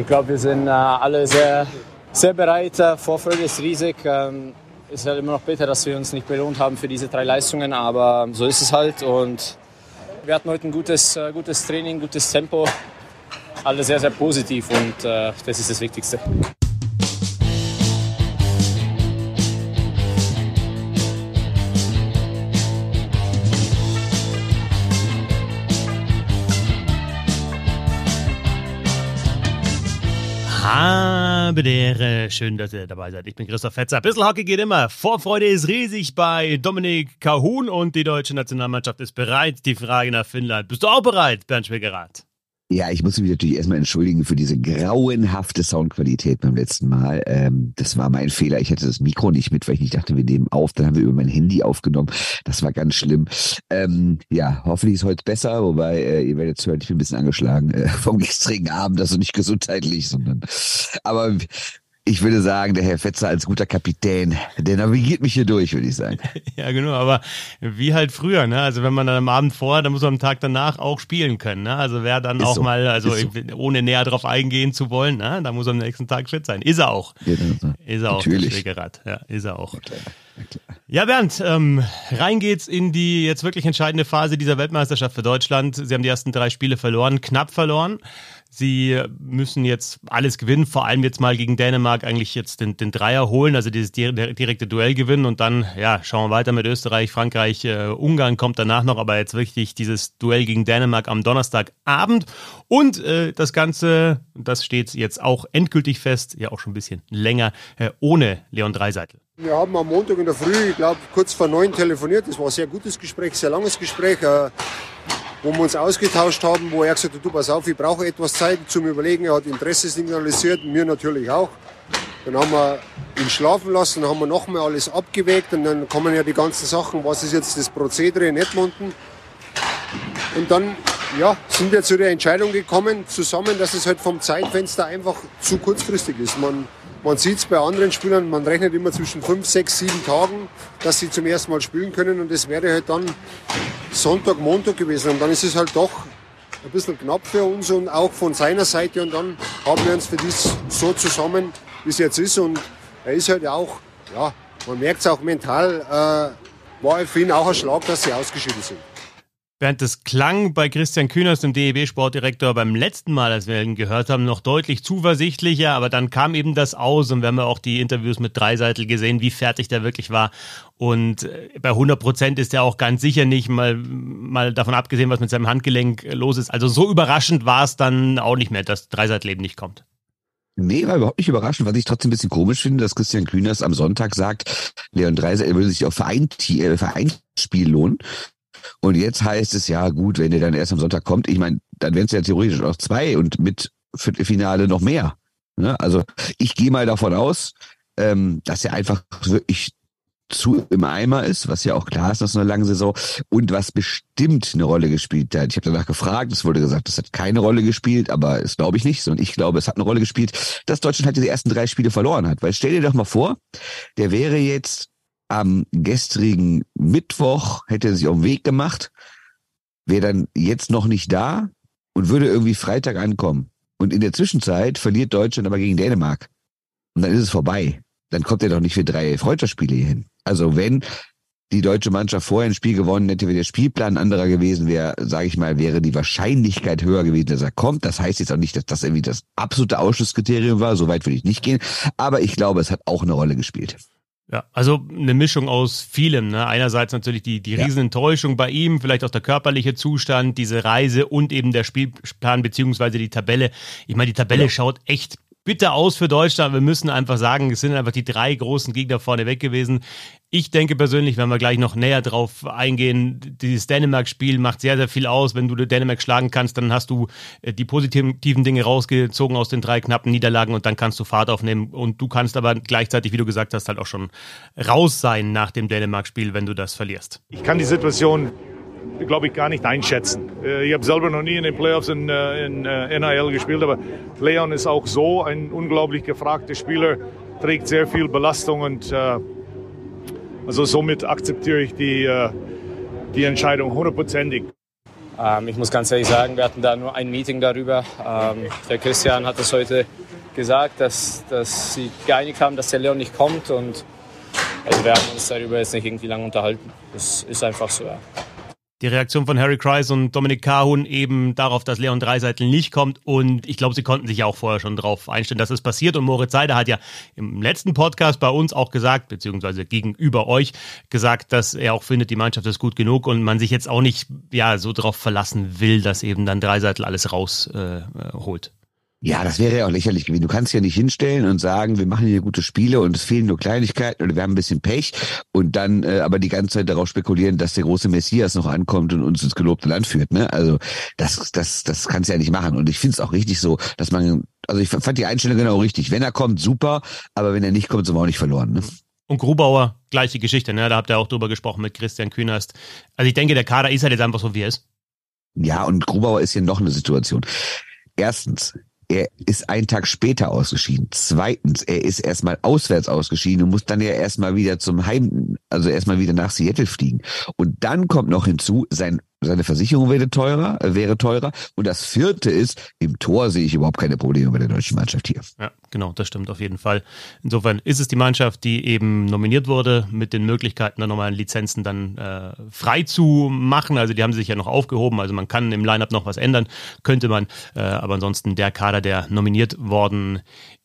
Ich glaube, wir sind äh, alle sehr, sehr bereit. Äh, Vorfreude ist riesig. Ähm, ist halt immer noch bitter, dass wir uns nicht belohnt haben für diese drei Leistungen, aber so ist es halt. Und wir hatten heute ein gutes, äh, gutes Training, gutes Tempo. Alle sehr, sehr positiv und das ist das Wichtigste. Habe der, schön, dass ihr dabei seid. Ich bin Christoph Fetzer. Bissl Hockey geht immer. Vorfreude ist riesig bei Dominik Kahun und die deutsche Nationalmannschaft ist bereit. Die Frage nach Finnland. Bist du auch bereit, Bernd Schwickerath? Ja, ich muss mich natürlich erstmal entschuldigen für diese grauenhafte Soundqualität beim letzten Mal. Ähm, das war mein Fehler. Ich hatte das Mikro nicht mit, weil ich nicht dachte, wir nehmen auf. Dann haben wir über mein Handy aufgenommen. Das war ganz schlimm. Ähm, ja, hoffentlich ist heute besser, wobei äh, ihr werdet hören, ich bin ein bisschen angeschlagen äh, vom gestrigen Abend, also nicht gesundheitlich, sondern aber ich würde sagen, der Herr Fetzer als guter Kapitän, der navigiert mich hier durch, würde ich sagen. Ja, genau, aber wie halt früher, ne? Also wenn man dann am Abend vorher, dann muss man am Tag danach auch spielen können, ne? Also wer dann ist auch so. mal, also so. ohne näher drauf eingehen zu wollen, ne? Da muss er am nächsten Tag fit sein. Ist er auch. Ja, ist er auch, Natürlich. Ja, ist er auch. Ja, klar. Ja, Bernd, ähm, rein geht's in die jetzt wirklich entscheidende Phase dieser Weltmeisterschaft für Deutschland. Sie haben die ersten drei Spiele verloren, knapp verloren. Sie müssen jetzt alles gewinnen, vor allem jetzt mal gegen Dänemark eigentlich jetzt den, den Dreier holen, also dieses direkte Duell gewinnen und dann, ja, schauen wir weiter mit Österreich, Frankreich, äh, Ungarn kommt danach noch, aber jetzt wirklich dieses Duell gegen Dänemark am Donnerstagabend und äh, das Ganze, das steht jetzt auch endgültig fest, ja auch schon ein bisschen länger, äh, ohne Leon Dreiseitel. Wir haben am Montag in der Früh, ich glaube, kurz vor neun telefoniert. Das war ein sehr gutes Gespräch, sehr langes Gespräch. Wo wir uns ausgetauscht haben, wo er gesagt hat, du pass auf, ich brauche etwas Zeit zum Überlegen. Er hat Interesse signalisiert, mir natürlich auch. Dann haben wir ihn schlafen lassen, haben wir nochmal alles abgewägt und dann kommen ja die ganzen Sachen, was ist jetzt das Prozedere in Edmonton. Und dann ja, sind wir zu der Entscheidung gekommen, zusammen, dass es halt vom Zeitfenster einfach zu kurzfristig ist. Man, man sieht es bei anderen Spielern, man rechnet immer zwischen fünf, sechs, sieben Tagen, dass sie zum ersten Mal spielen können und das wäre halt dann Sonntag, Montag gewesen. Und dann ist es halt doch ein bisschen knapp für uns und auch von seiner Seite. Und dann haben wir uns für das so zusammen, wie es jetzt ist. Und er ist halt auch, ja, man merkt es auch mental, äh, war für ihn auch ein Schlag, dass sie ausgeschieden sind. Während das klang bei Christian Kühners, dem DEB-Sportdirektor, beim letzten Mal, als wir ihn gehört haben, noch deutlich zuversichtlicher, aber dann kam eben das aus und wir haben ja auch die Interviews mit Dreiseitel gesehen, wie fertig der wirklich war. Und äh, bei 100 Prozent ist er auch ganz sicher nicht, mal, mal davon abgesehen, was mit seinem Handgelenk los ist. Also so überraschend war es dann auch nicht mehr, dass Dreiseitel eben nicht kommt. Nee, war überhaupt nicht überraschend, was ich trotzdem ein bisschen komisch finde, dass Christian Kühners am Sonntag sagt, Leon Dreiseitel würde sich auf Verein, äh, Vereinsspiel lohnen. Und jetzt heißt es ja gut, wenn der dann erst am Sonntag kommt. Ich meine, dann wären es ja theoretisch auch zwei und mit Viertelfinale noch mehr. Ne? Also ich gehe mal davon aus, ähm, dass er einfach wirklich zu im Eimer ist, was ja auch klar ist nach so einer langen Saison und was bestimmt eine Rolle gespielt hat. Ich habe danach gefragt, es wurde gesagt, das hat keine Rolle gespielt, aber das glaube ich nicht, sondern ich glaube, es hat eine Rolle gespielt, dass Deutschland halt diese ersten drei Spiele verloren hat. Weil stell dir doch mal vor, der wäre jetzt am gestrigen Mittwoch hätte er sich auf den Weg gemacht, wäre dann jetzt noch nicht da und würde irgendwie Freitag ankommen. Und in der Zwischenzeit verliert Deutschland aber gegen Dänemark. Und dann ist es vorbei. Dann kommt er doch nicht für drei Freundschaftsspiele hin. Also wenn die deutsche Mannschaft vorher ein Spiel gewonnen hätte, wenn der Spielplan anderer gewesen wäre, sage ich mal, wäre die Wahrscheinlichkeit höher gewesen, dass er kommt. Das heißt jetzt auch nicht, dass das irgendwie das absolute Ausschlusskriterium war. So weit würde ich nicht gehen. Aber ich glaube, es hat auch eine Rolle gespielt. Ja, also eine Mischung aus vielem. Ne? Einerseits natürlich die, die Riesenenttäuschung bei ihm, vielleicht auch der körperliche Zustand, diese Reise und eben der Spielplan beziehungsweise die Tabelle. Ich meine, die Tabelle ja. schaut echt bitter aus für Deutschland. Wir müssen einfach sagen, es sind einfach die drei großen Gegner vorne weg gewesen. Ich denke persönlich, wenn wir gleich noch näher drauf eingehen, dieses Dänemark-Spiel macht sehr, sehr viel aus. Wenn du Dänemark schlagen kannst, dann hast du äh, die positiven Dinge rausgezogen aus den drei knappen Niederlagen und dann kannst du Fahrt aufnehmen. Und du kannst aber gleichzeitig, wie du gesagt hast, halt auch schon raus sein nach dem Dänemark-Spiel, wenn du das verlierst. Ich kann die Situation glaube ich, gar nicht einschätzen. Äh, ich habe selber noch nie in den Playoffs in, äh, in, in NHL gespielt, aber Leon ist auch so ein unglaublich gefragter Spieler, trägt sehr viel Belastung und äh, also somit akzeptiere ich die, äh, die Entscheidung hundertprozentig. Ähm, ich muss ganz ehrlich sagen, wir hatten da nur ein Meeting darüber. Ähm, der Christian hat es heute gesagt, dass, dass sie geeinigt haben, dass der Leon nicht kommt. Und also wir haben uns darüber jetzt nicht irgendwie lange unterhalten. Das ist einfach so, ja die Reaktion von Harry Kreis und Dominik Kahun eben darauf, dass Leon Dreiseitel nicht kommt. Und ich glaube, sie konnten sich ja auch vorher schon darauf einstellen, dass es passiert. Und Moritz Seider hat ja im letzten Podcast bei uns auch gesagt, beziehungsweise gegenüber euch gesagt, dass er auch findet, die Mannschaft ist gut genug und man sich jetzt auch nicht ja so darauf verlassen will, dass eben dann Dreiseitel alles rausholt. Äh, ja, das wäre ja auch lächerlich gewesen. Du kannst ja nicht hinstellen und sagen, wir machen hier gute Spiele und es fehlen nur Kleinigkeiten oder wir haben ein bisschen Pech und dann äh, aber die ganze Zeit darauf spekulieren, dass der große Messias noch ankommt und uns ins gelobte Land führt. Ne? Also das, das, das kannst du ja nicht machen. Und ich finde es auch richtig so, dass man, also ich fand die Einstellung genau richtig. Wenn er kommt, super, aber wenn er nicht kommt, sind wir auch nicht verloren. Ne? Und Grubauer, gleiche Geschichte, ne? Da habt ihr auch drüber gesprochen mit Christian Kühnerst. Also ich denke, der Kader ist halt jetzt einfach so, wie er ist. Ja, und Grubauer ist hier noch eine Situation. Erstens, er ist einen Tag später ausgeschieden. Zweitens, er ist erstmal auswärts ausgeschieden und muss dann ja erstmal wieder zum Heim, also erstmal wieder nach Seattle fliegen. Und dann kommt noch hinzu, sein seine Versicherung wäre teurer, äh, wäre teurer. Und das vierte ist, im Tor sehe ich überhaupt keine Probleme bei der deutschen Mannschaft hier. Ja, genau, das stimmt auf jeden Fall. Insofern ist es die Mannschaft, die eben nominiert wurde, mit den Möglichkeiten der normalen Lizenzen dann äh, frei zu machen. Also die haben sich ja noch aufgehoben. Also man kann im Lineup noch was ändern, könnte man. Äh, aber ansonsten der Kader, der nominiert worden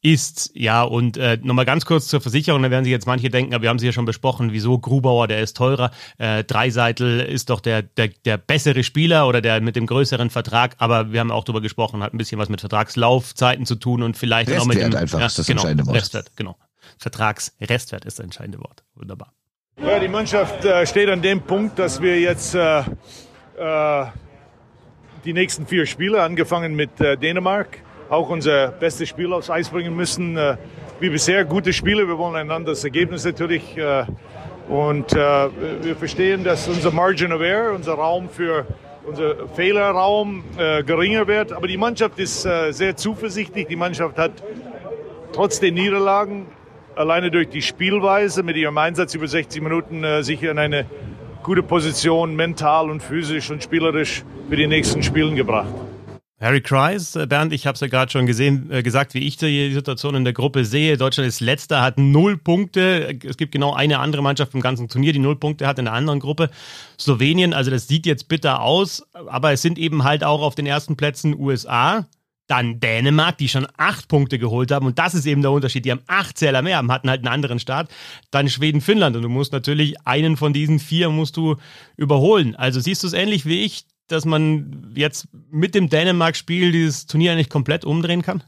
ist. Ja, und äh, nochmal ganz kurz zur Versicherung, da werden sich jetzt manche denken, aber wir haben sie ja schon besprochen, wieso Grubauer, der ist teurer, äh, Dreiseitel ist doch der, der, der bessere Spieler oder der mit dem größeren Vertrag, aber wir haben auch darüber gesprochen, hat ein bisschen was mit Vertragslaufzeiten zu tun und vielleicht auch mit dem einfach ja, ist das genau, entscheidende Wort. Restwert, genau. Vertragsrestwert ist das entscheidende Wort. Wunderbar. Ja, die Mannschaft äh, steht an dem Punkt, dass wir jetzt äh, äh, die nächsten vier Spiele, angefangen mit äh, Dänemark, auch unser bestes Spiel aufs Eis bringen müssen. Äh, wie bisher gute Spiele. Wir wollen einander das Ergebnis natürlich. Äh, und äh, wir verstehen, dass unser Margin of Error, unser Raum für unser Fehlerraum äh, geringer wird. Aber die Mannschaft ist äh, sehr zuversichtlich. Die Mannschaft hat trotz den Niederlagen alleine durch die Spielweise mit ihrem Einsatz über 60 Minuten äh, sicher in eine gute Position mental und physisch und spielerisch für die nächsten Spielen gebracht. Harry Kreis, äh, Bernd, ich habe es ja gerade schon gesehen, äh, gesagt, wie ich die Situation in der Gruppe sehe. Deutschland ist letzter, hat null Punkte. Es gibt genau eine andere Mannschaft im ganzen Turnier, die null Punkte hat in der anderen Gruppe. Slowenien, also das sieht jetzt bitter aus, aber es sind eben halt auch auf den ersten Plätzen USA, dann Dänemark, die schon acht Punkte geholt haben. Und das ist eben der Unterschied. Die haben acht Zähler mehr, hatten halt einen anderen Start. Dann Schweden, Finnland. Und du musst natürlich einen von diesen vier musst du überholen. Also siehst du es ähnlich wie ich dass man jetzt mit dem Dänemark-Spiel dieses Turnier nicht komplett umdrehen kann?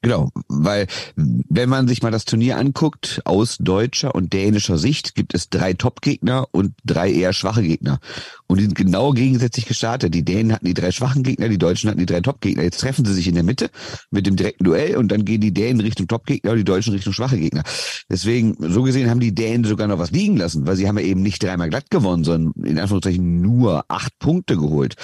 Genau, weil wenn man sich mal das Turnier anguckt, aus deutscher und dänischer Sicht gibt es drei Top-Gegner und drei eher schwache Gegner. Und die sind genau gegensätzlich gestartet. Die Dänen hatten die drei schwachen Gegner, die Deutschen hatten die drei Top-Gegner. Jetzt treffen sie sich in der Mitte mit dem direkten Duell und dann gehen die Dänen Richtung Top-Gegner und die Deutschen Richtung schwache Gegner. Deswegen, so gesehen haben die Dänen sogar noch was liegen lassen, weil sie haben ja eben nicht dreimal glatt gewonnen, sondern in Anführungszeichen nur acht Punkte geholt.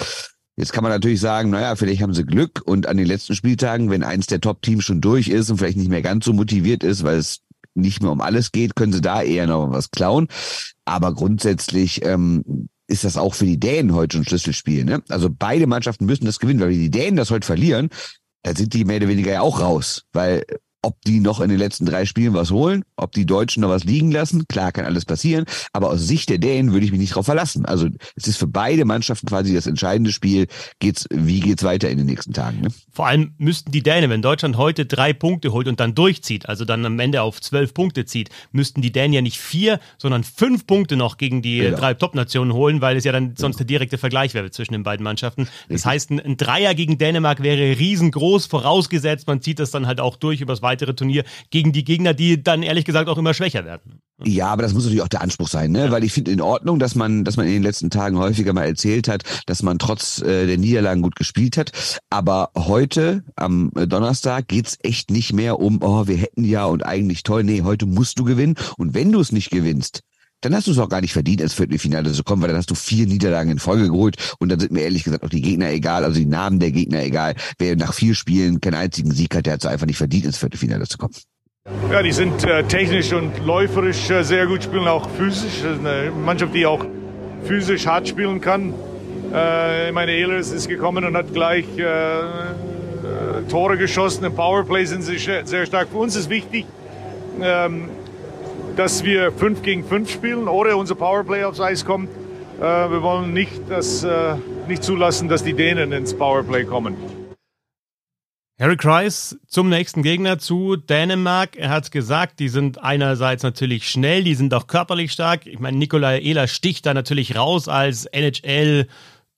Jetzt kann man natürlich sagen, naja, vielleicht haben sie Glück und an den letzten Spieltagen, wenn eins der Top-Teams schon durch ist und vielleicht nicht mehr ganz so motiviert ist, weil es nicht mehr um alles geht, können sie da eher noch was klauen. Aber grundsätzlich ähm, ist das auch für die Dänen heute ein Schlüsselspiel. Ne? Also beide Mannschaften müssen das gewinnen, weil wenn die Dänen das heute verlieren, dann sind die mehr oder weniger ja auch raus, weil ob die noch in den letzten drei Spielen was holen, ob die Deutschen noch was liegen lassen, klar kann alles passieren, aber aus Sicht der Dänen würde ich mich nicht darauf verlassen. Also es ist für beide Mannschaften quasi das entscheidende Spiel, geht's, wie geht's weiter in den nächsten Tagen. Ne? Vor allem müssten die Dänen, wenn Deutschland heute drei Punkte holt und dann durchzieht, also dann am Ende auf zwölf Punkte zieht, müssten die Dänen ja nicht vier, sondern fünf Punkte noch gegen die genau. drei Top-Nationen holen, weil es ja dann sonst der direkte Vergleich wäre zwischen den beiden Mannschaften. Das Richtig. heißt, ein, Dreier gegen Dänemark wäre riesengroß, vorausgesetzt, man zieht das dann halt auch durch übers weitere Turnier gegen die Gegner, die dann ehrlich gesagt auch immer schwächer werden. Ja, aber das muss natürlich auch der Anspruch sein, ne? Ja. Weil ich finde in Ordnung, dass man, dass man in den letzten Tagen häufiger mal erzählt hat, dass man trotz äh, der Niederlagen gut gespielt hat. Aber heute, am Donnerstag, geht's echt nicht mehr um, oh, wir hätten ja und eigentlich toll. Nee, heute musst du gewinnen. Und wenn du es nicht gewinnst, dann hast du es auch gar nicht verdient, ins Viertelfinale zu kommen, weil dann hast du vier Niederlagen in Folge geholt und dann sind mir ehrlich gesagt auch die Gegner egal, also die Namen der Gegner egal. Wer nach vier Spielen keinen einzigen Sieg hat, der hat es einfach nicht verdient, ins Viertelfinale zu kommen. Ja, die sind äh, technisch und läuferisch äh, sehr gut, spielen auch physisch. Das ist eine Mannschaft, die auch physisch hart spielen kann. Äh, meine, Ehlers ist gekommen und hat gleich äh, äh, Tore geschossen. Im Powerplay sind sie sehr stark. Für uns ist wichtig, ähm, dass wir 5 gegen 5 spielen, oder unser Powerplay aufs Eis kommt. Äh, wir wollen nicht, dass, äh, nicht zulassen, dass die Dänen ins Powerplay kommen. Harry Kreis zum nächsten Gegner zu Dänemark. Er hat gesagt, die sind einerseits natürlich schnell, die sind auch körperlich stark. Ich meine, Nikolai Ehler sticht da natürlich raus als NHL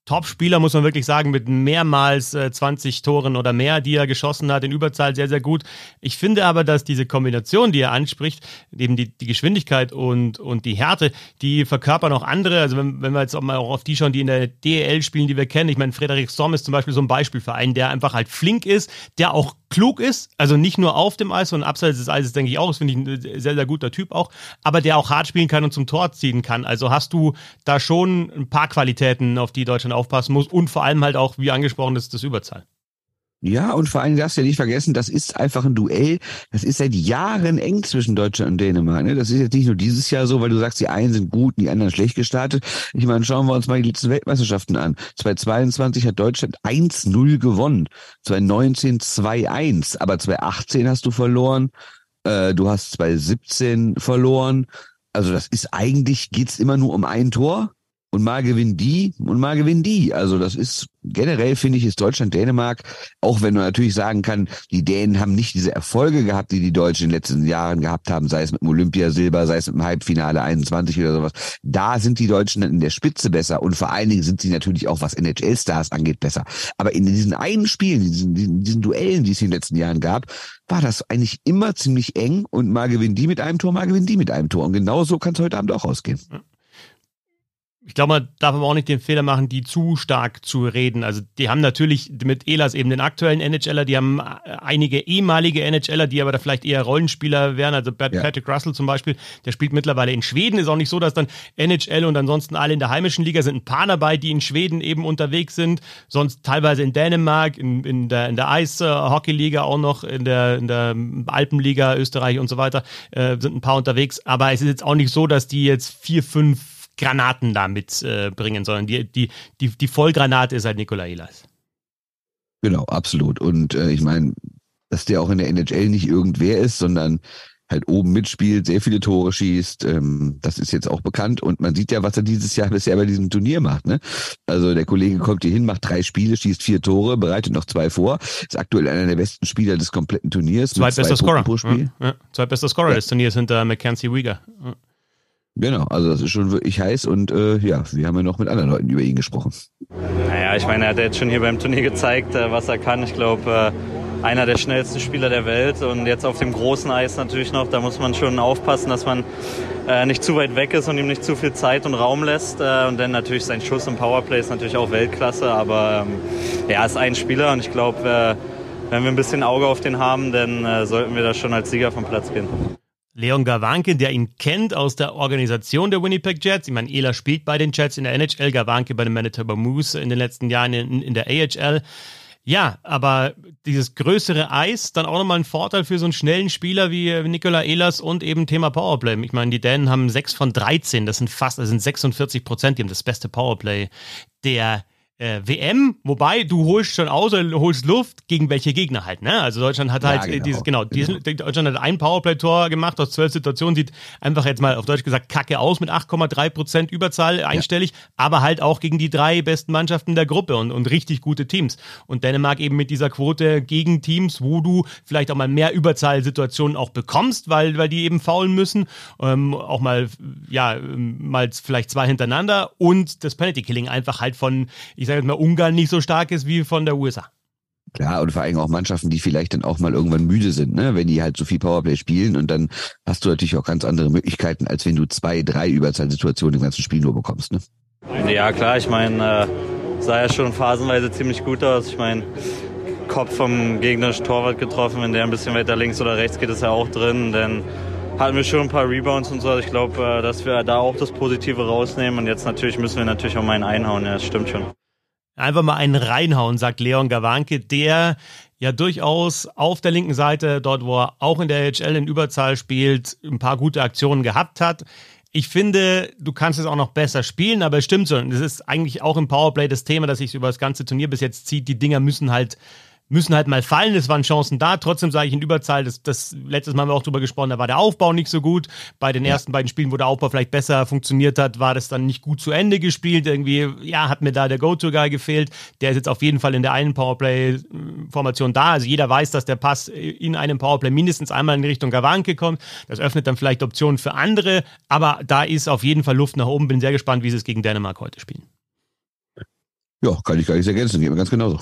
Top-Spieler, muss man wirklich sagen, mit mehrmals äh, 20 Toren oder mehr, die er geschossen hat, in Überzahl sehr, sehr gut. Ich finde aber, dass diese Kombination, die er anspricht, eben die, die Geschwindigkeit und, und die Härte, die verkörpern auch andere. Also wenn, wenn wir jetzt auch mal auf die schauen, die in der DEL spielen, die wir kennen. Ich meine, Frederik Storm ist zum Beispiel so ein Beispiel für einen, der einfach halt flink ist, der auch klug ist, also nicht nur auf dem Eis, sondern abseits des Eises, denke ich auch, das finde ich ein sehr, sehr guter Typ auch, aber der auch hart spielen kann und zum Tor ziehen kann. Also hast du da schon ein paar Qualitäten, auf die Deutschland aufpassen muss und vor allem halt auch, wie angesprochen, das, das Überzahl. Ja, und vor allem darfst du ja nicht vergessen, das ist einfach ein Duell. Das ist seit Jahren eng zwischen Deutschland und Dänemark. Ne? Das ist jetzt nicht nur dieses Jahr so, weil du sagst, die einen sind gut und die anderen schlecht gestartet. Ich meine, schauen wir uns mal die letzten Weltmeisterschaften an. 2022 hat Deutschland 1-0 gewonnen. 2019 2-1. Aber 2018 hast du verloren. Äh, du hast 2017 verloren. Also das ist eigentlich, geht's immer nur um ein Tor und mal gewinnen die und mal gewinnen die. Also das ist generell finde ich ist Deutschland Dänemark, auch wenn man natürlich sagen kann, die Dänen haben nicht diese Erfolge gehabt, die die Deutschen in den letzten Jahren gehabt haben, sei es mit dem Olympiasilber, sei es mit dem Halbfinale 21 oder sowas. Da sind die Deutschen dann in der Spitze besser und vor allen Dingen sind sie natürlich auch was NHL Stars angeht besser. Aber in diesen einen Spielen, in diesen, diesen, diesen Duellen, die es in den letzten Jahren gab, war das eigentlich immer ziemlich eng und mal gewinnen die mit einem Tor, mal gewinnen die mit einem Tor und genau so kann es heute Abend auch ausgehen. Ja ich glaube, man darf aber auch nicht den Fehler machen, die zu stark zu reden. Also die haben natürlich mit Elas eben den aktuellen NHLer, die haben äh, einige ehemalige NHLer, die aber da vielleicht eher Rollenspieler wären. Also ja. Patrick Russell zum Beispiel, der spielt mittlerweile in Schweden. Ist auch nicht so, dass dann NHL und ansonsten alle in der heimischen Liga sind ein paar dabei, die in Schweden eben unterwegs sind. Sonst teilweise in Dänemark, in, in der, in der Eis-Hockey-Liga auch noch, in der, in der Alpenliga, Österreich und so weiter, äh, sind ein paar unterwegs. Aber es ist jetzt auch nicht so, dass die jetzt vier, fünf Granaten da mitbringen, äh, sondern die, die, die, die Vollgranate ist halt Nikola Elas. Genau, absolut. Und äh, ich meine, dass der auch in der NHL nicht irgendwer ist, sondern halt oben mitspielt, sehr viele Tore schießt. Ähm, das ist jetzt auch bekannt und man sieht ja, was er dieses Jahr bisher bei diesem Turnier macht. Ne? Also der Kollege kommt hier hin, macht drei Spiele, schießt vier Tore, bereitet noch zwei vor. Ist aktuell einer der besten Spieler des kompletten Turniers. Zweitbester Scorer. Pro Spiel. Ja, ja. Zweitbester Scorer ja. des Turniers hinter Mackenzie Wieger. Ja. Genau, also das ist schon wirklich heiß und äh, ja, wir haben ja noch mit anderen Leuten über ihn gesprochen. Naja, ich meine, er hat jetzt schon hier beim Turnier gezeigt, äh, was er kann. Ich glaube, äh, einer der schnellsten Spieler der Welt und jetzt auf dem großen Eis natürlich noch, da muss man schon aufpassen, dass man äh, nicht zu weit weg ist und ihm nicht zu viel Zeit und Raum lässt. Äh, und dann natürlich sein Schuss im Powerplay ist natürlich auch Weltklasse, aber ähm, er ist ein Spieler und ich glaube, äh, wenn wir ein bisschen Auge auf den haben, dann äh, sollten wir da schon als Sieger vom Platz gehen. Leon Gawanke, der ihn kennt aus der Organisation der Winnipeg Jets. Ich meine, Ela spielt bei den Jets in der NHL, Gawanke bei den Manitoba Moose in den letzten Jahren in, in der AHL. Ja, aber dieses größere Eis, dann auch nochmal ein Vorteil für so einen schnellen Spieler wie Nikola Ehlers und eben Thema Powerplay. Ich meine, die Dänen haben 6 von 13, das sind fast, das sind 46 Prozent, die haben das beste Powerplay der äh, WM, wobei du holst schon aus, holst Luft gegen welche Gegner halt, ne? Also Deutschland hat halt ja, genau. dieses, genau, genau. Deutschland hat ein Powerplay-Tor gemacht aus zwölf Situationen, sieht einfach jetzt mal auf Deutsch gesagt kacke aus mit 8,3 Prozent Überzahl einstellig, ja. aber halt auch gegen die drei besten Mannschaften der Gruppe und, und richtig gute Teams. Und Dänemark eben mit dieser Quote gegen Teams, wo du vielleicht auch mal mehr Überzahlsituationen auch bekommst, weil, weil die eben faulen müssen, ähm, auch mal, ja, mal vielleicht zwei hintereinander und das Penalty-Killing einfach halt von, ich ich sage jetzt mal, Ungarn nicht so stark ist wie von der USA. Klar, und vor allem auch Mannschaften, die vielleicht dann auch mal irgendwann müde sind, ne? wenn die halt so viel Powerplay spielen und dann hast du natürlich auch ganz andere Möglichkeiten, als wenn du zwei, drei Überzahlsituationen im ganzen Spiel nur bekommst. Ne? Ja, klar, ich meine, äh, sah ja schon phasenweise ziemlich gut aus. Ich meine, Kopf vom gegnerischen Torwart getroffen, wenn der ein bisschen weiter links oder rechts geht, ist er auch drin. Dann hatten wir schon ein paar Rebounds und so. Also ich glaube, äh, dass wir da auch das Positive rausnehmen. Und jetzt natürlich müssen wir natürlich auch mal einen einhauen. Ja, das stimmt schon. Einfach mal einen reinhauen, sagt Leon Gawanke, der ja durchaus auf der linken Seite, dort wo er auch in der HL in Überzahl spielt, ein paar gute Aktionen gehabt hat. Ich finde, du kannst es auch noch besser spielen, aber es stimmt so. Das ist eigentlich auch im Powerplay das Thema, das sich über das ganze Turnier bis jetzt zieht. Die Dinger müssen halt müssen halt mal fallen. Es waren Chancen da. Trotzdem sage ich in Überzahl, das, das letztes Mal haben wir auch drüber gesprochen, da war der Aufbau nicht so gut. Bei den ja. ersten beiden Spielen, wo der Aufbau vielleicht besser funktioniert hat, war das dann nicht gut zu Ende gespielt. Irgendwie, ja, hat mir da der Go-To-Guy gefehlt. Der ist jetzt auf jeden Fall in der einen Powerplay-Formation da. Also jeder weiß, dass der Pass in einem Powerplay mindestens einmal in Richtung Gawanke kommt. Das öffnet dann vielleicht Optionen für andere. Aber da ist auf jeden Fall Luft nach oben. Bin sehr gespannt, wie sie es gegen Dänemark heute spielen. Ja, kann ich gar nicht ergänzen. Geht mir ganz genauso.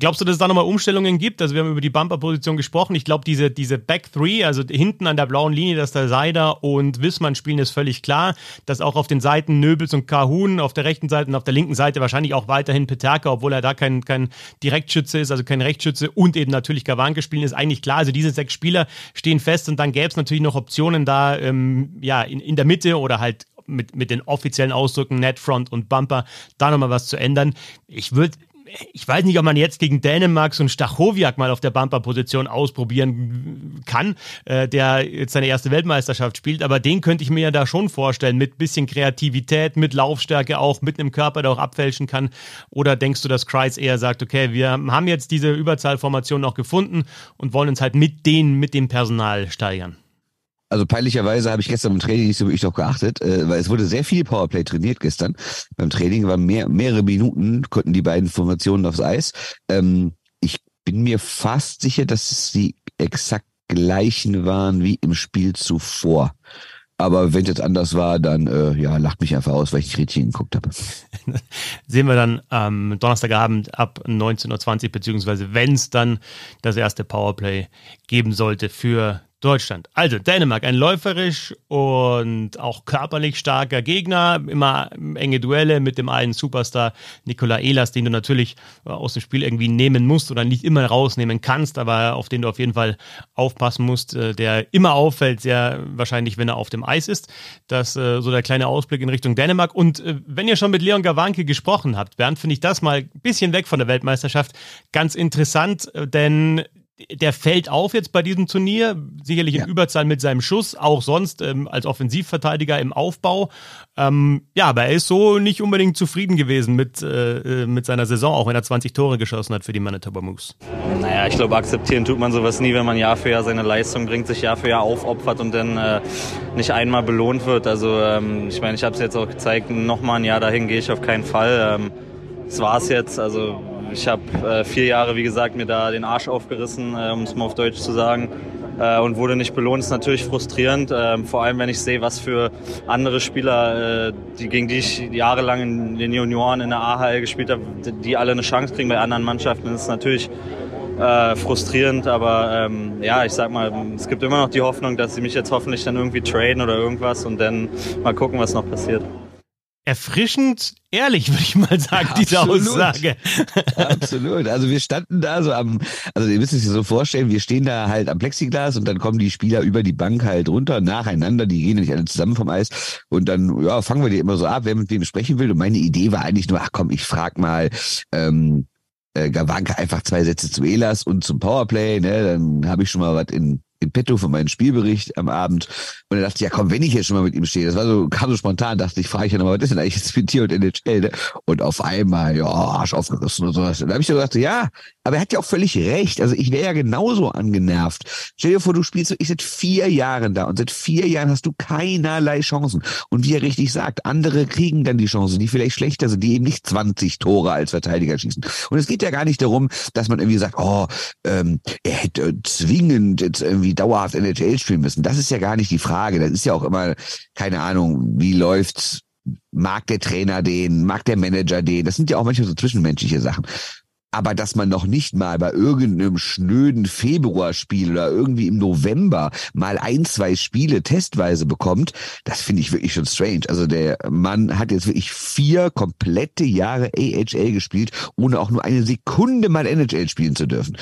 Glaubst du, dass es da nochmal Umstellungen gibt? Also wir haben über die Bumper-Position gesprochen. Ich glaube, diese, diese Back Three, also hinten an der blauen Linie, dass der Seider und Wissmann spielen, ist völlig klar. Dass auch auf den Seiten Nöbels und Kahun, auf der rechten Seite und auf der linken Seite wahrscheinlich auch weiterhin Peterka, obwohl er da kein, kein Direktschütze ist, also kein Rechtsschütze und eben natürlich Gawanke spielen, ist eigentlich klar. Also diese sechs Spieler stehen fest und dann gäbe es natürlich noch Optionen da, ähm, ja, in, in der Mitte oder halt mit, mit den offiziellen Ausdrücken Net, Front und Bumper, da nochmal was zu ändern. Ich würde ich weiß nicht, ob man jetzt gegen Dänemark so einen Stachowiak mal auf der Bumper-Position ausprobieren kann, äh, der jetzt seine erste Weltmeisterschaft spielt, aber den könnte ich mir ja da schon vorstellen, mit bisschen Kreativität, mit Laufstärke auch, mit einem Körper, der auch abfälschen kann. Oder denkst du, dass Kreis eher sagt, okay, wir haben jetzt diese Überzahlformation noch gefunden und wollen uns halt mit denen, mit dem Personal steigern? Also peinlicherweise habe ich gestern im Training nicht so wirklich darauf geachtet, äh, weil es wurde sehr viel Powerplay trainiert gestern. Beim Training waren mehr, mehrere Minuten, konnten die beiden Formationen aufs Eis. Ähm, ich bin mir fast sicher, dass sie exakt gleichen waren wie im Spiel zuvor. Aber wenn es jetzt anders war, dann äh, ja, lacht mich einfach aus, weil ich nicht richtig geguckt habe. Sehen wir dann am Donnerstagabend ab 19.20 Uhr, beziehungsweise wenn es dann das erste Powerplay geben sollte für Deutschland. Also Dänemark, ein läuferisch und auch körperlich starker Gegner. Immer enge Duelle mit dem einen Superstar Nikola Elas, den du natürlich aus dem Spiel irgendwie nehmen musst oder nicht immer rausnehmen kannst, aber auf den du auf jeden Fall aufpassen musst, äh, der immer auffällt, sehr wahrscheinlich, wenn er auf dem Eis ist. Das äh, so der kleine Ausblick in Richtung Dänemark. Und äh, wenn ihr schon mit Leon Gawanke gesprochen habt, Bernd, finde ich das mal ein bisschen weg von der Weltmeisterschaft ganz interessant, denn der fällt auf jetzt bei diesem Turnier, sicherlich in ja. Überzahl mit seinem Schuss, auch sonst ähm, als Offensivverteidiger im Aufbau. Ähm, ja, aber er ist so nicht unbedingt zufrieden gewesen mit, äh, äh mit seiner Saison, auch wenn er 20 Tore geschossen hat für die Manitoba Moose. Naja, ich glaube, akzeptieren tut man sowas nie, wenn man Jahr für Jahr seine Leistung bringt, sich Jahr für Jahr aufopfert und dann äh, nicht einmal belohnt wird. Also ähm, ich meine, ich habe es jetzt auch gezeigt, nochmal ein Jahr dahin gehe ich auf keinen Fall. Ähm, das war's jetzt. Also ich habe äh, vier Jahre, wie gesagt, mir da den Arsch aufgerissen, äh, um es mal auf Deutsch zu sagen, äh, und wurde nicht belohnt. Ist natürlich frustrierend, äh, vor allem wenn ich sehe, was für andere Spieler, äh, die, gegen die ich jahrelang in den Junioren in der AHL gespielt habe, die alle eine Chance kriegen bei anderen Mannschaften. Das ist natürlich äh, frustrierend, aber ähm, ja, ich sag mal, es gibt immer noch die Hoffnung, dass sie mich jetzt hoffentlich dann irgendwie traden oder irgendwas und dann mal gucken, was noch passiert erfrischend ehrlich, würde ich mal sagen, ja, diese Aussage. absolut. Also wir standen da so am, also ihr müsst es sich so vorstellen, wir stehen da halt am Plexiglas und dann kommen die Spieler über die Bank halt runter, nacheinander, die gehen nicht alle zusammen vom Eis und dann, ja, fangen wir die immer so ab, wer mit wem sprechen will. Und meine Idee war eigentlich nur, ach komm, ich frag mal, ähm, äh, Gawanke einfach zwei Sätze zu Elas und zum Powerplay, ne, dann habe ich schon mal was in in petto für meinen Spielbericht am Abend. Und er dachte, ja komm, wenn ich hier schon mal mit ihm stehe, das war so, kam so spontan, dachte ich, frage ich ja nochmal, was ist denn eigentlich jetzt mit dir und NHL? Ne? Und auf einmal, ja, Arsch aufgerissen und sowas. Und da habe ich so gedacht, ja, aber er hat ja auch völlig recht. Also ich wäre ja genauso angenervt. Stell dir vor, du spielst ich seit vier Jahren da und seit vier Jahren hast du keinerlei Chancen. Und wie er richtig sagt, andere kriegen dann die Chancen, die vielleicht schlechter sind, die eben nicht 20 Tore als Verteidiger schießen. Und es geht ja gar nicht darum, dass man irgendwie sagt, oh, ähm, er hätte zwingend jetzt irgendwie dauerhaft NHL spielen müssen. Das ist ja gar nicht die Frage. Das ist ja auch immer, keine Ahnung, wie läuft's mag der Trainer den, mag der Manager den. Das sind ja auch manchmal so zwischenmenschliche Sachen. Aber dass man noch nicht mal bei irgendeinem schnöden Februarspiel oder irgendwie im November mal ein, zwei Spiele testweise bekommt, das finde ich wirklich schon strange. Also der Mann hat jetzt wirklich vier komplette Jahre AHL gespielt, ohne auch nur eine Sekunde mal NHL spielen zu dürfen.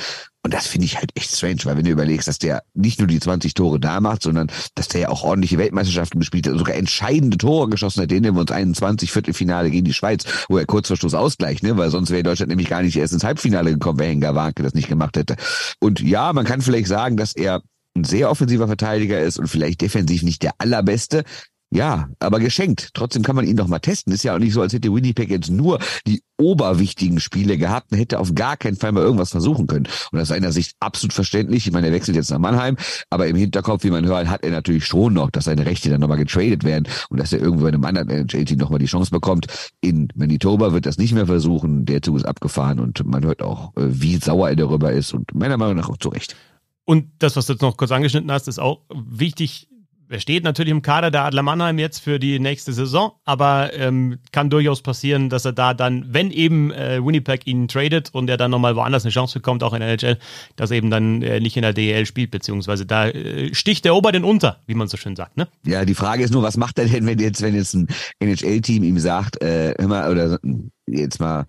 Und das finde ich halt echt strange, weil wenn du überlegst, dass der nicht nur die 20 Tore da macht, sondern dass der ja auch ordentliche Weltmeisterschaften gespielt hat, sogar entscheidende Tore geschossen hat, denen wir uns 21 Viertelfinale gegen die Schweiz, wo er kurz vor Schluss ausgleicht, ne? weil sonst wäre Deutschland nämlich gar nicht erst ins Halbfinale gekommen, wenn Hengar Warnke das nicht gemacht hätte. Und ja, man kann vielleicht sagen, dass er ein sehr offensiver Verteidiger ist und vielleicht defensiv nicht der allerbeste, Ja, aber geschenkt. Trotzdem kann man ihn doch mal testen. Ist ja auch nicht so, als hätte Winnipeg jetzt nur die oberwichtigen Spiele gehabt und hätte auf gar keinen Fall mal irgendwas versuchen können. Und aus seiner Sicht absolut verständlich. Ich meine, er wechselt jetzt nach Mannheim, aber im Hinterkopf, wie man hört, hat er natürlich schon noch, dass seine Rechte dann nochmal getradet werden und dass er irgendwo in einem anderen NHL-Team nochmal die Chance bekommt. In Manitoba wird das nicht mehr versuchen. Der Zug ist abgefahren und man hört auch, äh, wie sauer er darüber ist und meiner Meinung nach auch zu Recht. Und das, was du jetzt noch kurz angeschnitten hast, ist auch wichtig er steht natürlich im Kader der Adler Mannheim jetzt für die nächste Saison, aber ähm, kann durchaus passieren, dass er da dann, wenn eben äh, Winnipeg ihn tradet und er dann nochmal woanders eine Chance bekommt, auch in der NHL, dass er eben dann äh, nicht in der DEL spielt, beziehungsweise da äh, sticht der Ober den unter, wie man so schön sagt, ne? Ja, die Frage ist nur, was macht er denn, wenn jetzt, wenn jetzt ein NHL-Team ihm sagt, äh, hör mal, oder jetzt mal,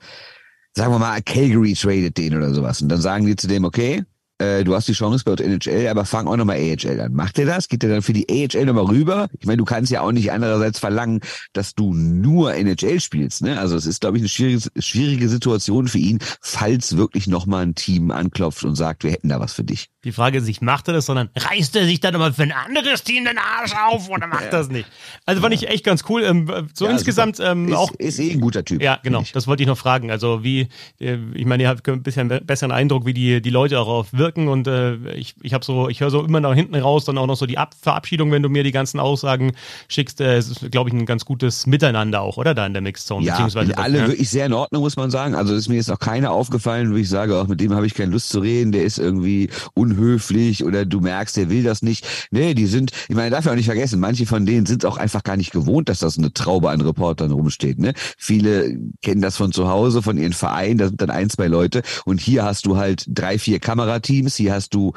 sagen wir mal, Calgary tradet den oder sowas. Und dann sagen die zu dem, okay, äh, du hast die Chance bei NHL, aber fang auch nochmal AHL an. Macht er das? Geht er dann für die AHL nochmal rüber? Ich meine, du kannst ja auch nicht andererseits verlangen, dass du nur NHL spielst. Ne? Also es ist, glaube ich, eine schwierige, schwierige Situation für ihn, falls wirklich nochmal ein Team anklopft und sagt, wir hätten da was für dich. Die Frage ist nicht, macht er das, sondern reißt er sich dann immer für ein anderes Team den Arsch auf oder macht ja. das nicht? Also fand ich echt ganz cool. Ähm, so ja, insgesamt ähm, ist, auch. Ist eh ein guter Typ. Ja, genau. Das wollte ich noch fragen. Also wie, äh, ich meine, ihr habt ein bisschen besseren Eindruck, wie die, die Leute darauf wirken und äh, ich, ich habe so, ich höre so immer nach hinten raus dann auch noch so die Ab Verabschiedung, wenn du mir die ganzen Aussagen schickst. Äh, es ist, glaube ich, ein ganz gutes Miteinander auch, oder? Da in der Mixzone. Ja, beziehungsweise alle ja. wirklich sehr in Ordnung, muss man sagen. Also ist mir jetzt auch keiner aufgefallen, wo ich sage, auch mit dem habe ich keine Lust zu reden, der ist irgendwie unhöflich oder du merkst, der will das nicht. Nee, die sind, ich meine, darf ja auch nicht vergessen, manche von denen sind auch einfach gar nicht gewohnt, dass das eine Traube an Reportern rumsteht. Ne? Viele kennen das von zu Hause, von ihren Vereinen, da sind dann ein, zwei Leute und hier hast du halt drei, vier Kamerateams, hier hast du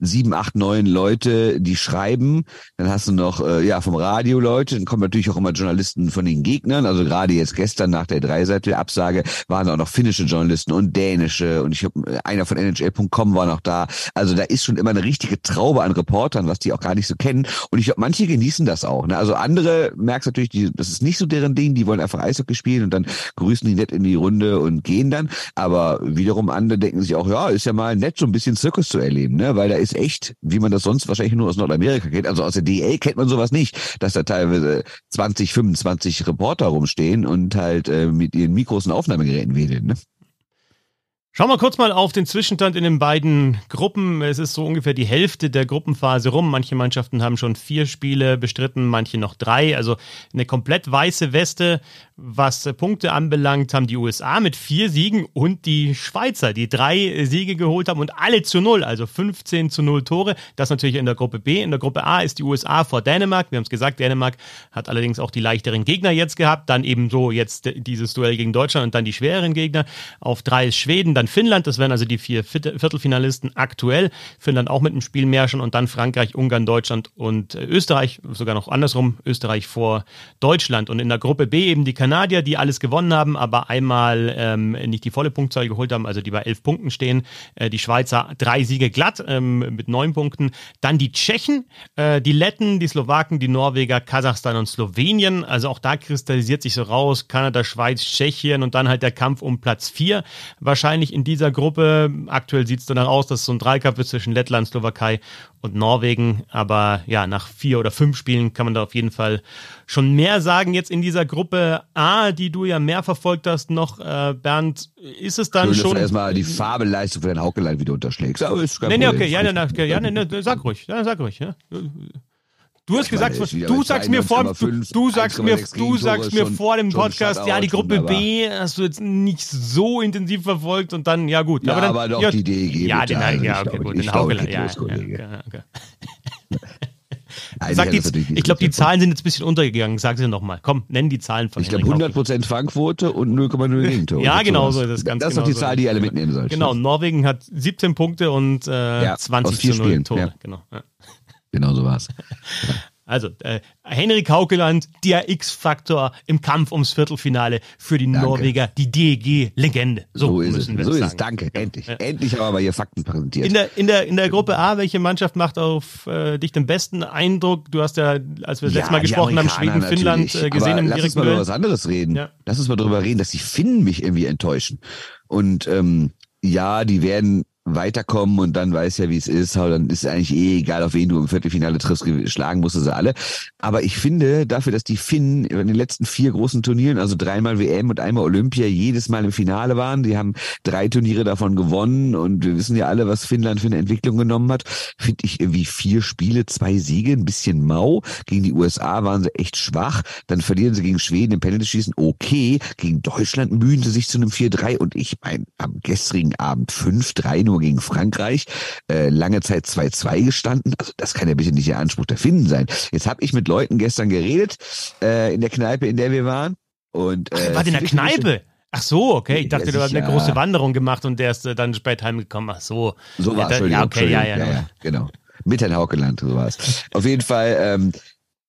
sieben, acht, neun Leute, die schreiben. Dann hast du noch äh, ja vom Radio Leute. Dann kommen natürlich auch immer Journalisten von den Gegnern. Also gerade jetzt gestern nach der Dreiseitel-Absage waren auch noch finnische Journalisten und dänische. Und ich habe äh, einer von NHL.com war noch da. Also da ist schon immer eine richtige Traube an Reportern, was die auch gar nicht so kennen. Und ich glaube, manche genießen das auch. Ne? Also andere merkst natürlich, die, das ist nicht so deren Ding. Die wollen einfach Eishockey spielen und dann grüßen die nett in die Runde und gehen dann. Aber wiederum andere denken sich auch, ja, ist ja mal nett, so ein bisschen Zirkus zu erleben, ne? Weil da ist echt, wie man das sonst wahrscheinlich nur aus Nordamerika kennt. Also aus der DL kennt man sowas nicht, dass da teilweise 20, 25 Reporter rumstehen und halt äh, mit ihren Mikros und Aufnahmegeräten wedeln. Ne? Schauen wir kurz mal auf den Zwischenstand in den beiden Gruppen. Es ist so ungefähr die Hälfte der Gruppenphase rum. Manche Mannschaften haben schon vier Spiele bestritten, manche noch drei. Also eine komplett weiße Weste. Was Punkte anbelangt, haben die USA mit vier Siegen und die Schweizer, die drei Siege geholt haben und alle zu null, also 15 zu null Tore. Das natürlich in der Gruppe B. In der Gruppe A ist die USA vor Dänemark. Wir haben es gesagt, Dänemark hat allerdings auch die leichteren Gegner jetzt gehabt. Dann eben so jetzt dieses Duell gegen Deutschland und dann die schwereren Gegner. Auf drei ist Schweden, dann Finnland. Das wären also die vier Viertelfinalisten aktuell. Finnland auch mit einem Spiel mehr schon und dann Frankreich, Ungarn, Deutschland und Österreich. Sogar noch andersrum. Österreich vor Deutschland. Und in der Gruppe B eben die Kanadier, die alles gewonnen haben, aber einmal ähm, nicht die volle Punktzahl geholt haben, also die bei elf Punkten stehen. Äh, die Schweizer drei Siege glatt ähm, mit neun Punkten. Dann die Tschechen, äh, die Letten, die Slowaken, die Norweger, Kasachstan und Slowenien. Also auch da kristallisiert sich so raus Kanada, Schweiz, Tschechien und dann halt der Kampf um Platz vier. Wahrscheinlich in dieser Gruppe. Aktuell sieht es danach aus, dass es so ein Dreikampf ist zwischen Lettland, Slowakei und Norwegen. Aber ja, nach vier oder fünf Spielen kann man da auf jeden Fall schon mehr sagen. Jetzt in dieser Gruppe A, die du ja mehr verfolgt hast noch, äh, Bernd, ist es dann Schön, schon. Dass du erstmal die Farbeleistung für den Haukelein wieder unterschlägst. Aber ist kein nee, nee, okay, ja, nee, nee, ja, nee, nee, sag ruhig, ja, sag ruhig. Ja. Du hast gesagt, du sagst mir vor, du, du sagst mir, du sagst mir vor dem Podcast, ja, die Gruppe B hast du jetzt nicht so intensiv verfolgt und dann, ja gut. Ja, aber, dann, aber doch ja, die DEG. Ja, den, also ja, okay, gut, den Haugeland, ja, ja, okay. Sag die, ich glaube, die Zahlen sind jetzt ein bisschen untergegangen. Sag sie nochmal. Komm, nenn die Zahlen von Ich glaube 100% Fangquote und 0,0 Gegentore. ja, genau so ist es. Ganz das ist genau doch die Zahl, die ihr alle mitnehmen sollt. Genau, Norwegen hat 17 Punkte und äh, ja, 20 zu 0 Spielen. Tore. Ja. Genau. Ja. Genau so war es. Also, äh, Henrik Haukeland, der X-Faktor im Kampf ums Viertelfinale für die danke. Norweger, die DEG-Legende. So, so, ist müssen es. wir so sagen. ist es, danke. Endlich. Ja. Endlich haben wir aber hier Fakten präsentiert. In der, in, der, in der Gruppe A, welche Mannschaft macht auf äh, dich den besten Eindruck? Du hast ja, als wir das ja, letzte Mal gesprochen haben, Schweden, Finnland äh, gesehen aber im Lass uns mal über was anderes reden. Ja. Lass uns mal darüber reden, dass die Finnen mich irgendwie enttäuschen. Und ähm, ja, die werden weiterkommen und dann weiß ja, wie es ist. Dann ist eigentlich eh egal, auf wen du im Viertelfinale triffst, schlagen musst du sie alle. Aber ich finde dafür, dass die Finnen in den letzten vier großen Turnieren, also dreimal WM und einmal Olympia, jedes Mal im Finale waren, die haben drei Turniere davon gewonnen und wir wissen ja alle, was Finnland für eine Entwicklung genommen hat, finde ich irgendwie vier Spiele, zwei Siege, ein bisschen mau. Gegen die USA waren sie echt schwach. Dann verlieren sie gegen Schweden im Penalty-Schießen. Okay. Gegen Deutschland mühen sie sich zu einem 4-3 und ich meine, am gestrigen Abend 5-3 nur gegen Frankreich, äh, lange Zeit 2-2 gestanden. Also das kann ja bitte nicht der Anspruch der Finnen sein. Jetzt habe ich mit Leuten gestern geredet, äh, in der Kneipe, in der wir waren. Und, äh, Ach, war in der Kneipe? Ach so, okay. Ich dachte, ja, du hast eine große Wanderung gemacht und der ist äh, dann spät heimgekommen. Ach so. So war es. Ja, okay, ja, ja, ja, ja. Genau. Mit Herrn Haukeland, so war es. Auf jeden Fall ähm,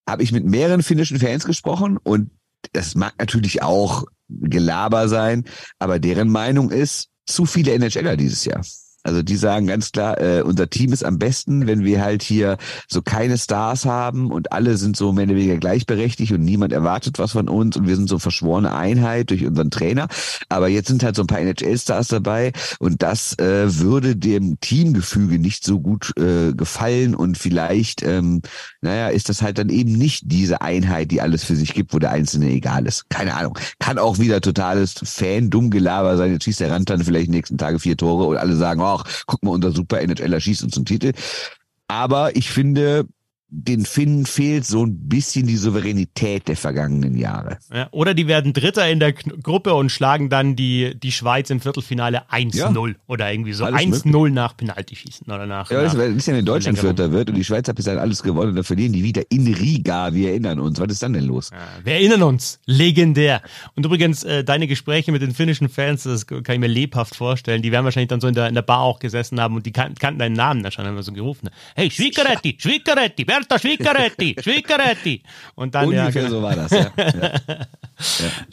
habe ich mit mehreren finnischen Fans gesprochen und das mag natürlich auch Gelaber sein, aber deren Meinung ist, zu viele NHLer dieses Jahr. Also die sagen ganz klar, äh, unser Team ist am besten, wenn wir halt hier so keine Stars haben und alle sind so mehr oder weniger gleichberechtigt und niemand erwartet was von uns und wir sind so verschworene Einheit durch unseren Trainer. Aber jetzt sind halt so ein paar NHL-Stars dabei und das äh, würde dem Teamgefüge nicht so gut äh, gefallen und vielleicht, ähm, naja, ist das halt dann eben nicht diese Einheit, die alles für sich gibt, wo der Einzelne egal ist. Keine Ahnung. Kann auch wieder totales Fan-Dumm-Gelaber sein. Jetzt schießt der Rand dann vielleicht nächsten Tage vier Tore und alle sagen, oh, auch, guck mal, unser super NHLer schießt uns einen Titel. Aber ich finde, den Finnen fehlt so ein bisschen die Souveränität der vergangenen Jahre. Ja, oder die werden Dritter in der Gruppe und schlagen dann die, die Schweiz im Viertelfinale 1-0 ja. oder irgendwie so 1-0 nach Penaltyschießen oder nach. Ja, nach das ist ja, wenn Deutschland Vierter wird und die Schweiz hat bisher alles gewonnen und dann verlieren die wieder in Riga. Wir erinnern uns. Was ist dann denn los? Ja, wir erinnern uns. Legendär. Und übrigens, äh, deine Gespräche mit den finnischen Fans, das kann ich mir lebhaft vorstellen. Die werden wahrscheinlich dann so in der, in der Bar auch gesessen haben und die kan kannten deinen Namen da schon, haben wir so gerufen. Hey, Schwikaretti, Schwikaretti, Berta Schwikaretti, Schwikaretti. Und dann, Ungefähr ja, so war das, ja. ja.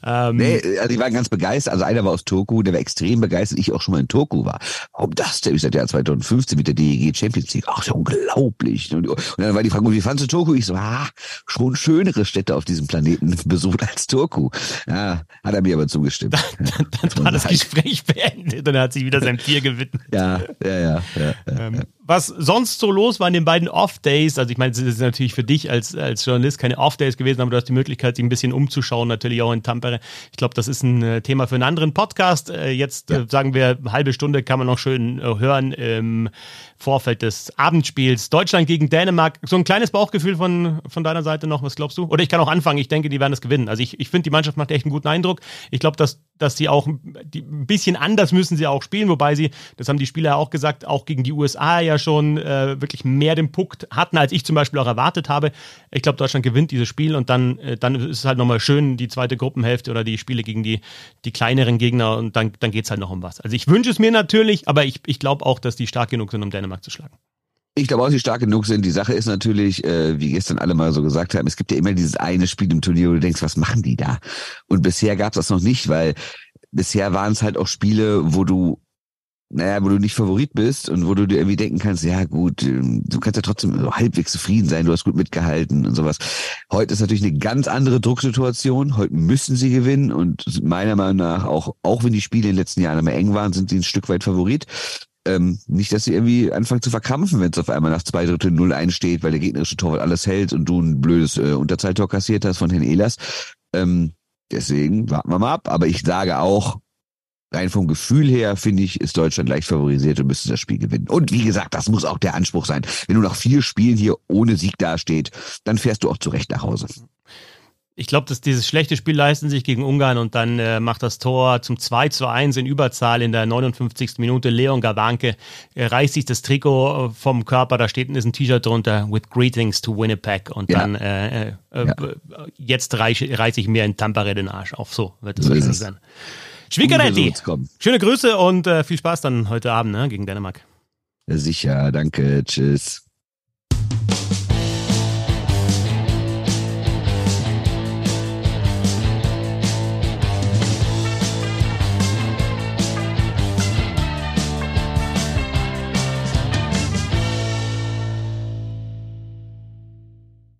ja. Ähm, nee, also die waren ganz begeistert. Also einer war aus Turku, der war extrem begeistert. Ich auch schon mal in Turku war. Warum das? Der ist seit Jahr 2015 mit der DEG Champions League. Ach, ist ja unglaublich. Und, und dann war die Frage, wie fandst du Turku? Ich so, ah, schon schönere Städte auf diesem Planeten besucht als Turku. Ja, hat er mir aber zugestimmt. Dann, dann, dann war das Gespräch beendet und er hat sich wieder seinem Tier gewidmet. Ja, ja, ja. ja, ähm, was sonst so los war in den beiden Off-Days, also ich meine, das ist natürlich für dich als, als Journalist keine Off-Days gewesen, aber du hast die Möglichkeit, sich ein bisschen umzuschauen, natürlich auch in Tampere. Ich glaube, das ist ein äh, Thema für einen anderen Podcast. Äh, jetzt ja. äh, sagen wir, halbe Stunde kann man noch schön hören im Vorfeld des Abendspiels. Deutschland gegen Dänemark. So ein kleines Bauchgefühl von, von deiner Seite noch, was glaubst du? Oder ich kann auch anfangen, ich denke, die werden es gewinnen. Also ich, ich finde, die Mannschaft macht echt einen guten Eindruck. Ich glaube, dass, dass sie auch die, ein bisschen anders müssen sie auch spielen, wobei sie, das haben die Spieler auch gesagt, auch gegen die USA ja schon äh, wirklich mehr den Puck hatten, als ich zum Beispiel auch erwartet habe. Ich glaube, Deutschland gewinnt dieses Spiel und dann, äh, dann ist es halt nochmal schön, die zweite Gruppenhälfte oder die Spiele gegen die, die kleineren Gegner und dann, dann geht es halt noch um was. Also ich wünsche es mir natürlich, aber ich, ich glaube auch, dass die stark genug sind, um Dänemark zu schlagen. Ich glaube auch, dass sie stark genug sind. Die Sache ist natürlich, äh, wie gestern alle mal so gesagt haben, es gibt ja immer dieses eine Spiel im Turnier, wo du denkst, was machen die da? Und bisher gab es das noch nicht, weil bisher waren es halt auch Spiele, wo du naja, wo du nicht Favorit bist und wo du dir irgendwie denken kannst, ja gut, ähm, du kannst ja trotzdem so halbwegs zufrieden sein, du hast gut mitgehalten und sowas. Heute ist natürlich eine ganz andere Drucksituation. Heute müssen sie gewinnen und meiner Meinung nach auch, auch wenn die Spiele in den letzten Jahren immer eng waren, sind sie ein Stück weit Favorit. Ähm, nicht, dass sie irgendwie anfangen zu verkrampfen, wenn es auf einmal nach zwei Drittel Null einsteht, weil der gegnerische Torwart alles hält und du ein blödes äh, Unterzeittor kassiert hast von Herrn Ehlers. Ähm, deswegen warten wir mal ab. Aber ich sage auch, rein vom Gefühl her, finde ich, ist Deutschland leicht favorisiert und müsste das Spiel gewinnen. Und wie gesagt, das muss auch der Anspruch sein. Wenn du nach vier Spielen hier ohne Sieg dasteht, dann fährst du auch zurecht nach Hause. Ich glaube, dass dieses schlechte Spiel leisten sich gegen Ungarn und dann äh, macht das Tor zum 2 zu 1 in Überzahl in der 59. Minute. Leon Gawanke äh, reißt sich das Trikot äh, vom Körper, da steht ist ein T-Shirt drunter, with greetings to Winnipeg und ja. dann äh, äh, ja. Äh, jetzt reiße reiß ich mir in Tampere den Arsch auf. So wird es so sein. Schwiegeretti, schöne Grüße und viel Spaß dann heute Abend ne, gegen Dänemark. Sicher, danke, tschüss.